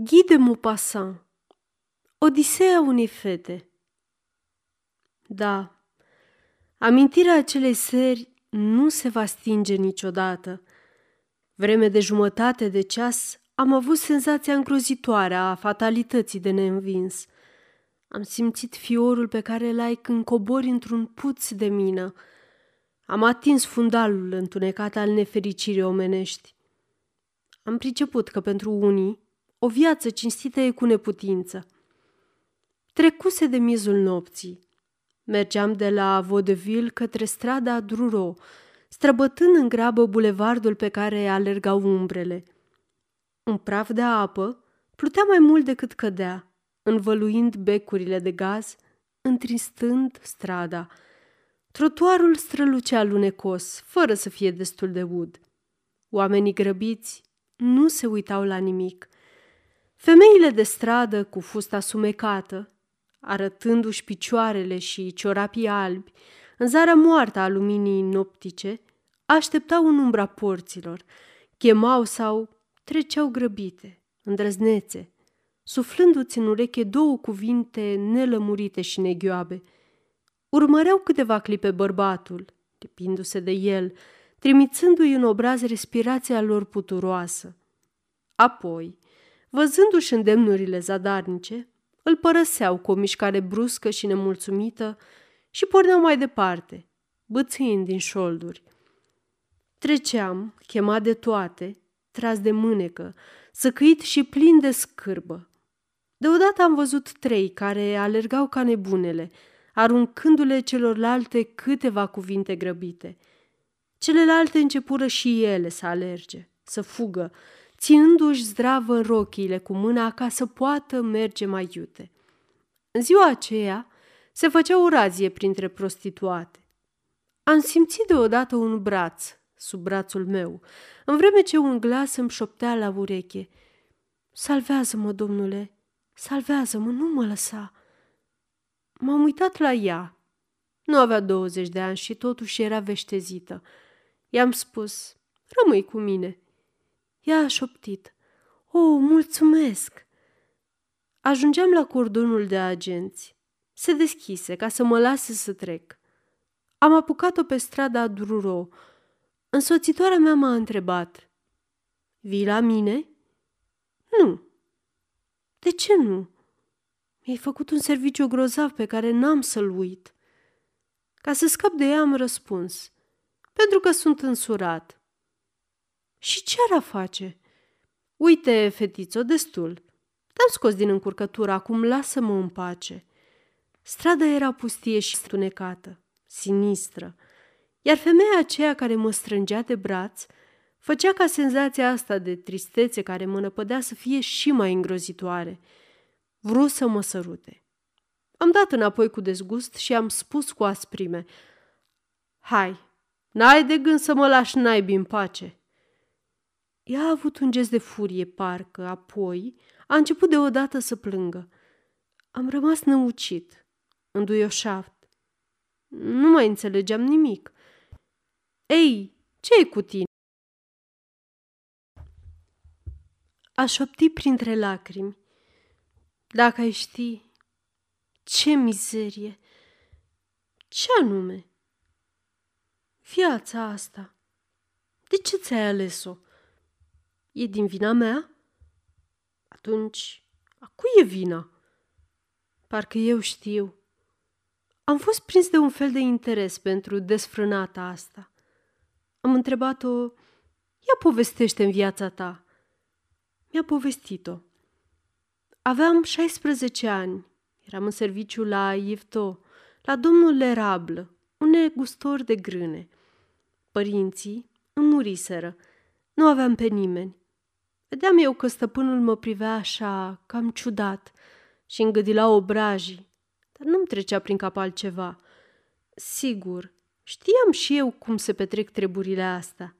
Guy de Maupassant Odiseea unei fete Da, amintirea acelei seri nu se va stinge niciodată. Vreme de jumătate de ceas am avut senzația îngrozitoare a fatalității de neînvins. Am simțit fiorul pe care l-ai când cobori într-un puț de mină. Am atins fundalul întunecat al nefericirii omenești. Am priceput că pentru unii o viață cinstită e cu neputință. Trecuse de mizul nopții. Mergeam de la Vaudeville către strada Druro, străbătând în grabă bulevardul pe care alergau umbrele. Un praf de apă plutea mai mult decât cădea, învăluind becurile de gaz, întristând strada. Trotuarul strălucea lunecos, fără să fie destul de ud. Oamenii grăbiți nu se uitau la nimic – Femeile de stradă cu fusta sumecată, arătându-și picioarele și ciorapii albi, în zarea moartă a luminii noptice, așteptau în umbra porților, chemau sau treceau grăbite, îndrăznețe, suflându-ți în ureche două cuvinte nelămurite și neghioabe. Urmăreau câteva clipe bărbatul, lipindu-se de el, trimițându-i în obraz respirația lor puturoasă. Apoi, văzându-și îndemnurile zadarnice, îl părăseau cu o mișcare bruscă și nemulțumită și porneau mai departe, bățâind din șolduri. Treceam, chemat de toate, tras de mânecă, săcăit și plin de scârbă. Deodată am văzut trei care alergau ca nebunele, aruncându-le celorlalte câteva cuvinte grăbite. Celelalte începură și ele să alerge, să fugă, ținându-și zdravă rochiile cu mâna ca să poată merge mai iute. În ziua aceea se făcea o razie printre prostituate. Am simțit deodată un braț sub brațul meu, în vreme ce un glas îmi șoptea la ureche. Salvează-mă, domnule, salvează-mă, nu mă lăsa. M-am uitat la ea. Nu avea 20 de ani și totuși era veștezită. I-am spus, rămâi cu mine – ea a șoptit. O, oh, mulțumesc! Ajungeam la cordonul de agenți. Se deschise ca să mă lase să trec. Am apucat-o pe strada Druro. Însoțitoarea mea m-a întrebat. Vii la mine? Nu. De ce nu? Mi-ai făcut un serviciu grozav pe care n-am să-l uit. Ca să scap de ea am răspuns. Pentru că sunt însurat. Și ce ar face? Uite, fetițo, destul. Te-am scos din încurcătură, acum lasă-mă în pace. Strada era pustie și stunecată, sinistră, iar femeia aceea care mă strângea de braț făcea ca senzația asta de tristețe care mă năpădea să fie și mai îngrozitoare. Vreau să mă sărute. Am dat înapoi cu dezgust și am spus cu asprime, Hai, n-ai de gând să mă lași naibii în pace. Ea a avut un gest de furie, parcă, apoi a început deodată să plângă. Am rămas năucit, înduioșat. Nu mai înțelegeam nimic. Ei, ce e cu tine? A șopti printre lacrimi. Dacă ai ști, ce mizerie! Ce anume? Viața asta. De ce ți-ai ales-o? E din vina mea? Atunci, a cui e vina? Parcă eu știu. Am fost prins de un fel de interes pentru desfrânata asta. Am întrebat-o, ia povestește în viața ta. Mi-a povestit-o. Aveam 16 ani. Eram în serviciu la Ivto, la domnul Lerablă, un negustor de grâne. Părinții îmi muriseră. Nu aveam pe nimeni. Vedeam eu că stăpânul mă privea așa, cam ciudat și îngădi la obrajii, dar nu-mi trecea prin cap altceva. Sigur, știam și eu cum se petrec treburile astea.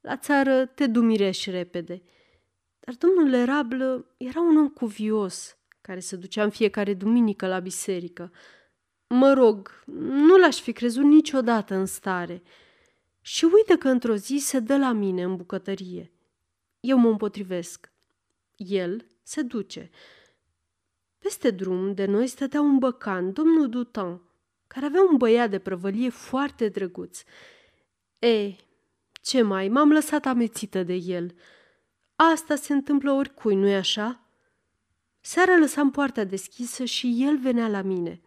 La țară te dumirești repede. Dar domnul Lerablă era un om cuvios, care se ducea în fiecare duminică la biserică. Mă rog, nu l-aș fi crezut niciodată în stare. Și uite că într-o zi se dă la mine în bucătărie. Eu mă împotrivesc. El se duce. Peste drum de noi stătea un băcan, domnul Dutan, care avea un băiat de prăvălie foarte drăguț. Ei, ce mai, m-am lăsat amețită de el. Asta se întâmplă oricui, nu-i așa? Seara lăsam poarta deschisă și el venea la mine.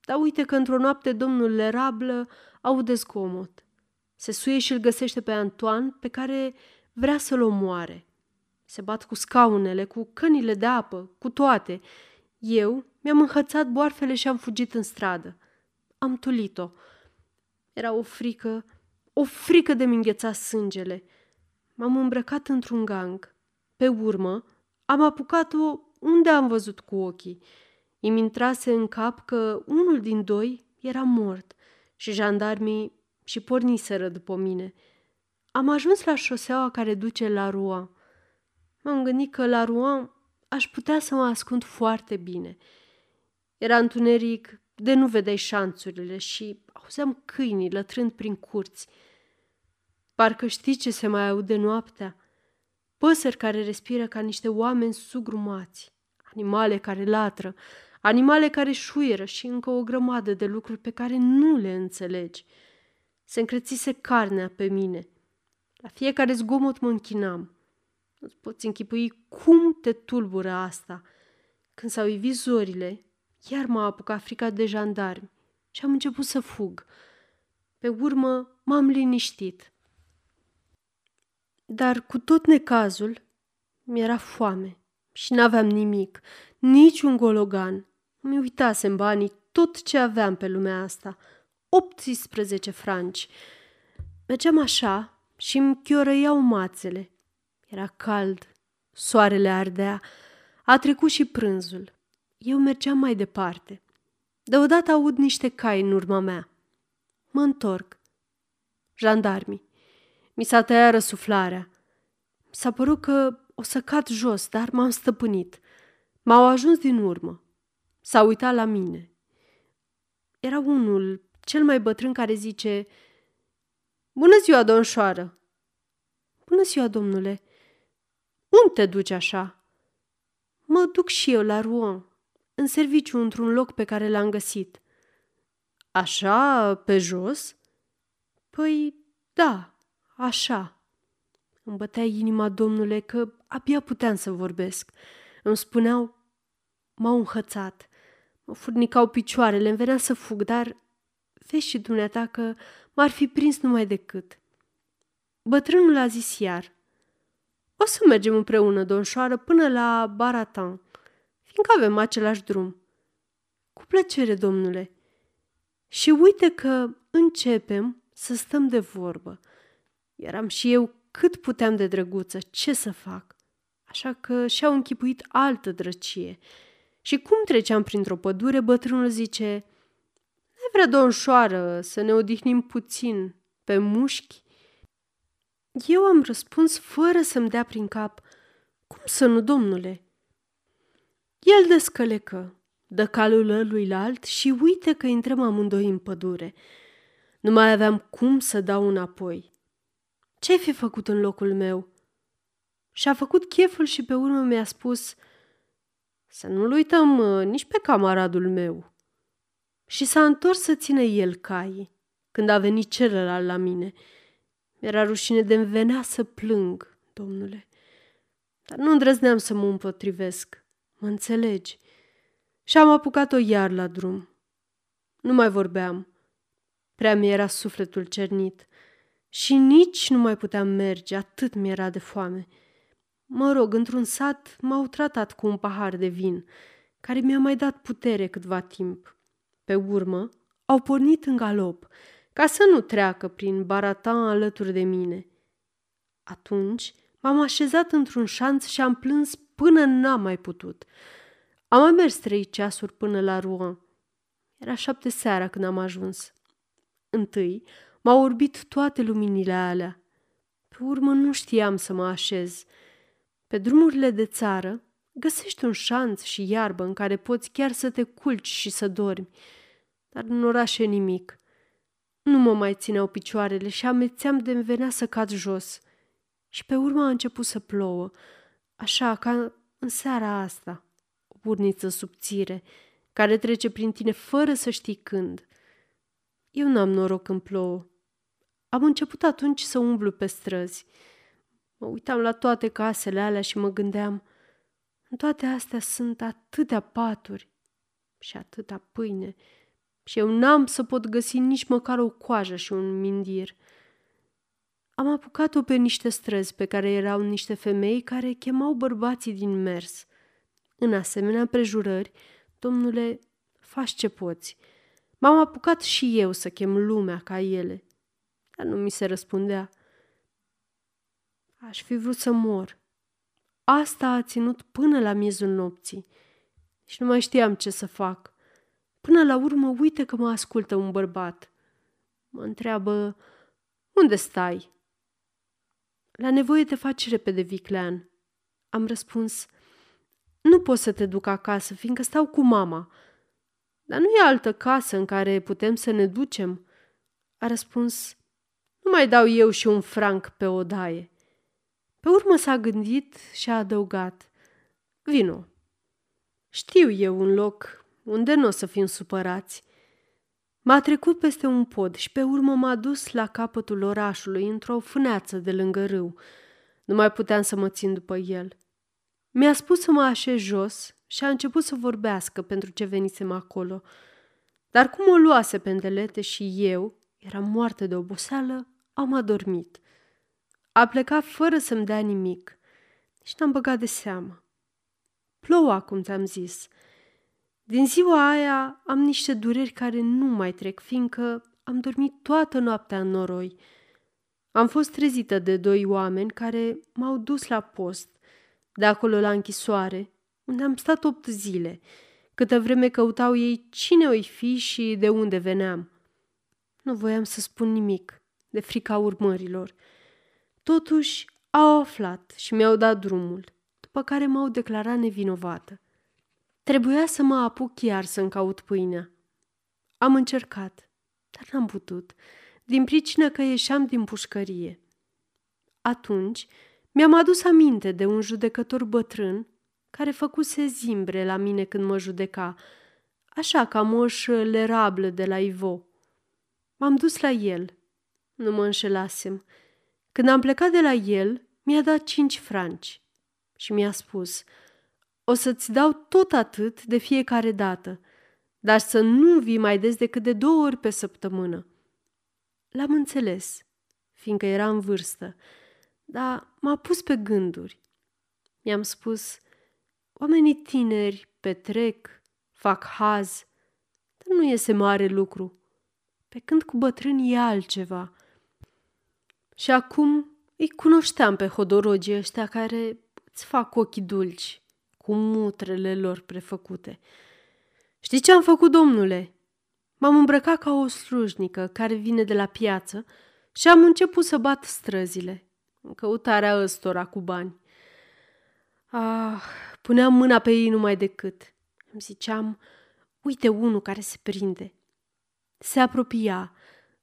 Dar uite că într-o noapte domnul Lerablă aude zgomot. Se suie și îl găsește pe Antoine, pe care vrea să-l omoare. Se bat cu scaunele, cu cănile de apă, cu toate. Eu mi-am înhățat boarfele și am fugit în stradă. Am tulit-o. Era o frică, o frică de mi îngheța sângele. M-am îmbrăcat într-un gang. Pe urmă, am apucat-o unde am văzut cu ochii. Îmi intrase în cap că unul din doi era mort și jandarmii și porniseră după mine. Am ajuns la șoseaua care duce la Rouen. M-am gândit că la Rouen aș putea să mă ascund foarte bine. Era întuneric de nu vedeai șanțurile și auzeam câinii lătrând prin curți. Parcă știi ce se mai aude noaptea? Păsări care respiră ca niște oameni sugrumați, animale care latră, animale care șuieră și încă o grămadă de lucruri pe care nu le înțelegi. Se încrețise carnea pe mine. La fiecare zgomot mă închinam. Nu-ți poți închipui cum te tulbură asta. Când s-au ivit zorile, iar m-a apucat frica de jandarmi și am început să fug. Pe urmă m-am liniștit. Dar cu tot necazul, mi-era foame și n-aveam nimic, niciun gologan. Mi uitasem banii, tot ce aveam pe lumea asta. 18 franci. Mergeam așa și îmi chiorăiau mațele. Era cald, soarele ardea, a trecut și prânzul. Eu mergeam mai departe. Deodată aud niște cai în urma mea. Mă întorc. Jandarmii. Mi s-a tăiat răsuflarea. S-a părut că o să cad jos, dar m-am stăpânit. M-au ajuns din urmă. S-a uitat la mine. Era unul, cel mai bătrân, care zice Bună ziua, domnșoară! Bună ziua, domnule! Unde te duci așa? Mă duc și eu la Rouen, în serviciu într-un loc pe care l-am găsit. Așa, pe jos? Păi, da, așa. Îmi bătea inima, domnule, că abia puteam să vorbesc. Îmi spuneau, m-au înhățat. Mă furnicau picioarele, îmi venea să fug, dar vezi și dumneata că m-ar fi prins numai decât. Bătrânul a zis iar, o să mergem împreună, domșoară, până la Baratan, fiindcă avem același drum. Cu plăcere, domnule. Și uite că începem să stăm de vorbă. Eram și eu cât puteam de drăguță, ce să fac? Așa că și-au închipuit altă drăcie. Și cum treceam printr-o pădure, bătrânul zice, Ne vrea domșoară să ne odihnim puțin pe mușchi? Eu am răspuns fără să-mi dea prin cap, cum să nu, domnule? El descălecă, dă calul lui alt și uite că intrăm amândoi în pădure. Nu mai aveam cum să dau înapoi. Ce-ai fi făcut în locul meu? Și-a făcut cheful și pe urmă mi-a spus să nu-l uităm uh, nici pe camaradul meu. Și s-a întors să țină el caii, când a venit celălalt la mine. Mi-era rușine de venea să plâng, domnule. Dar nu îndrăzneam să mă împotrivesc. Mă înțelegi? Și am apucat-o iar la drum. Nu mai vorbeam. Prea mi era sufletul cernit și nici nu mai puteam merge, atât mi era de foame. Mă rog, într-un sat m-au tratat cu un pahar de vin, care mi-a mai dat putere câtva timp. Pe urmă, au pornit în galop, ca să nu treacă prin baratan alături de mine. Atunci m-am așezat într-un șanț și am plâns până n-am mai putut. Am mai mers trei ceasuri până la Rouen. Era șapte seara când am ajuns. Întâi M-au orbit toate luminile alea. Pe urmă nu știam să mă așez. Pe drumurile de țară găsești un șanț și iarbă în care poți chiar să te culci și să dormi. Dar în oraș e nimic. Nu mă mai țineau picioarele și amețeam de-mi venea să cad jos. Și pe urmă a început să plouă, așa ca în seara asta, o burniță subțire, care trece prin tine fără să știi când. Eu n-am noroc când plouă. Am început atunci să umblu pe străzi. Mă uitam la toate casele alea și mă gândeam, în toate astea sunt atâtea paturi și atâta pâine și eu n-am să pot găsi nici măcar o coajă și un mindir. Am apucat-o pe niște străzi pe care erau niște femei care chemau bărbații din mers. În asemenea prejurări, domnule, faci ce poți. M-am apucat și eu să chem lumea ca ele, dar nu mi se răspundea. Aș fi vrut să mor. Asta a ținut până la miezul nopții și nu mai știam ce să fac. Până la urmă, uite că mă ascultă un bărbat. Mă întreabă, unde stai? La nevoie te faci repede, Viclean. Am răspuns, nu pot să te duc acasă, fiindcă stau cu mama. Dar nu e altă casă în care putem să ne ducem? A răspuns, nu mai dau eu și un franc pe odaie. Pe urmă s-a gândit și a adăugat, vino. Știu eu un loc unde nu o să fim supărați. M-a trecut peste un pod și pe urmă m-a dus la capătul orașului, într-o fâneață de lângă râu. Nu mai puteam să mă țin după el. Mi-a spus să mă așez jos și a început să vorbească pentru ce venisem acolo. Dar cum o luase pendelete și eu, eram moarte de oboseală, am adormit. A plecat fără să-mi dea nimic și n-am băgat de seamă. Ploua, cum ți-am zis – din ziua aia am niște dureri care nu mai trec, fiindcă am dormit toată noaptea în noroi. Am fost trezită de doi oameni care m-au dus la post, de acolo la închisoare, unde am stat opt zile, câtă vreme căutau ei cine oi fi și de unde veneam. Nu voiam să spun nimic, de frica urmărilor. Totuși, au aflat și mi-au dat drumul, după care m-au declarat nevinovată. Trebuia să mă apuc chiar să-mi caut pâinea. Am încercat, dar n-am putut, din pricină că ieșeam din pușcărie. Atunci mi-am adus aminte de un judecător bătrân care făcuse zimbre la mine când mă judeca, așa ca moș lerablă de la Ivo. M-am dus la el. Nu mă înșelasem. Când am plecat de la el, mi-a dat cinci franci și mi-a spus – o să-ți dau tot atât de fiecare dată, dar să nu vii mai des decât de două ori pe săptămână. L-am înțeles, fiindcă era în vârstă, dar m-a pus pe gânduri. Mi-am spus, oamenii tineri petrec, fac haz, dar nu iese mare lucru, pe când cu bătrânii e altceva. Și acum îi cunoșteam pe hodorogii ăștia care îți fac ochii dulci cu mutrele lor prefăcute. Știi ce am făcut, domnule? M-am îmbrăcat ca o slujnică care vine de la piață și am început să bat străzile, în căutarea ăstora cu bani. Ah, puneam mâna pe ei numai decât. Îmi ziceam, uite unul care se prinde. Se apropia,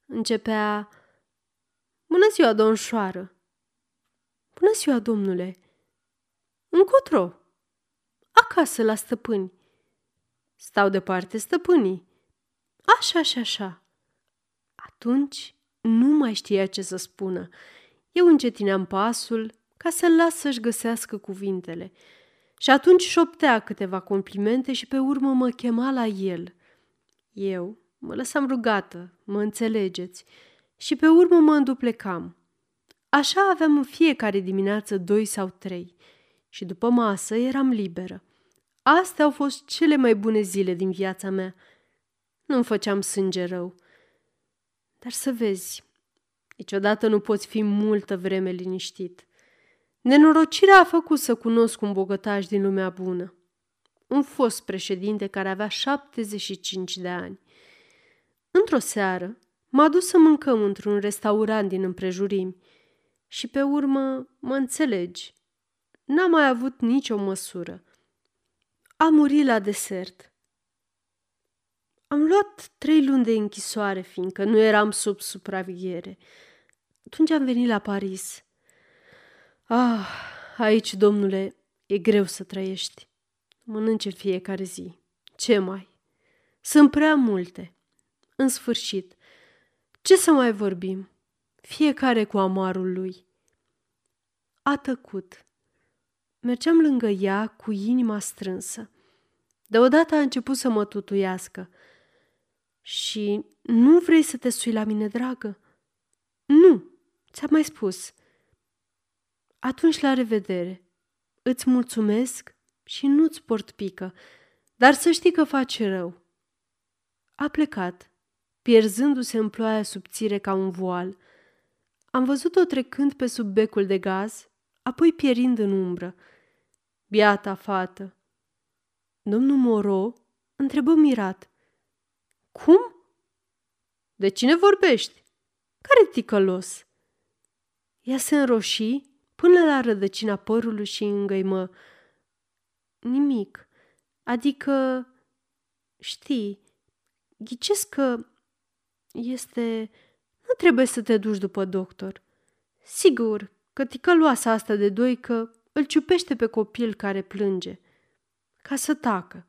începea, Bună ziua, domnșoară! Bună ziua, domnule! Încotro! Acasă la stăpâni. Stau departe stăpânii. Așa și așa. Atunci nu mai știa ce să spună. Eu încetineam pasul ca să-l las să-și găsească cuvintele. Și atunci șoptea câteva complimente și pe urmă mă chema la el. Eu mă lăsam rugată, mă înțelegeți, și pe urmă mă înduplecam. Așa aveam în fiecare dimineață doi sau trei și după masă eram liberă. Astea au fost cele mai bune zile din viața mea. Nu-mi făceam sânge rău. Dar să vezi, niciodată nu poți fi multă vreme liniștit. Nenorocirea a făcut să cunosc un bogătaș din lumea bună. Un fost președinte care avea 75 de ani. Într-o seară, m-a dus să mâncăm într-un restaurant din împrejurimi și pe urmă, mă înțelegi, n-am mai avut nicio măsură a murit la desert. Am luat trei luni de închisoare, fiindcă nu eram sub supraveghere. Atunci am venit la Paris. Ah, aici, domnule, E greu să trăiești. Mănânce fiecare zi. Ce mai? Sunt prea multe. În sfârșit, ce să mai vorbim? Fiecare cu amarul lui. A tăcut. Mergeam lângă ea cu inima strânsă. Deodată a început să mă tutuiască. Și nu vrei să te sui la mine, dragă? Nu, ți-am mai spus. Atunci la revedere. Îți mulțumesc și nu-ți port pică, dar să știi că faci rău. A plecat, pierzându-se în ploaia subțire ca un voal. Am văzut-o trecând pe sub becul de gaz, apoi pierind în umbră. Biata fată! Domnul Moro întrebă mirat. Cum? De cine vorbești? Care ticălos? Ea se înroși până la rădăcina părului și îngăimă. Nimic. Adică, știi, ghicesc că este... Nu trebuie să te duci după doctor. Sigur că ticăloasa asta de doi că îl ciupește pe copil care plânge. Ca să tacă.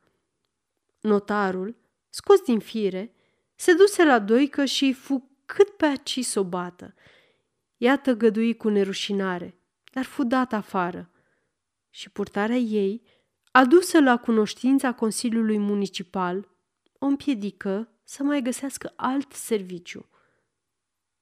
Notarul, scos din fire, se duse la doică și fu cât pe aci să o bată. Iată gădui cu nerușinare, dar fu dat afară. Și purtarea ei, adusă la cunoștința Consiliului Municipal, o împiedică să mai găsească alt serviciu.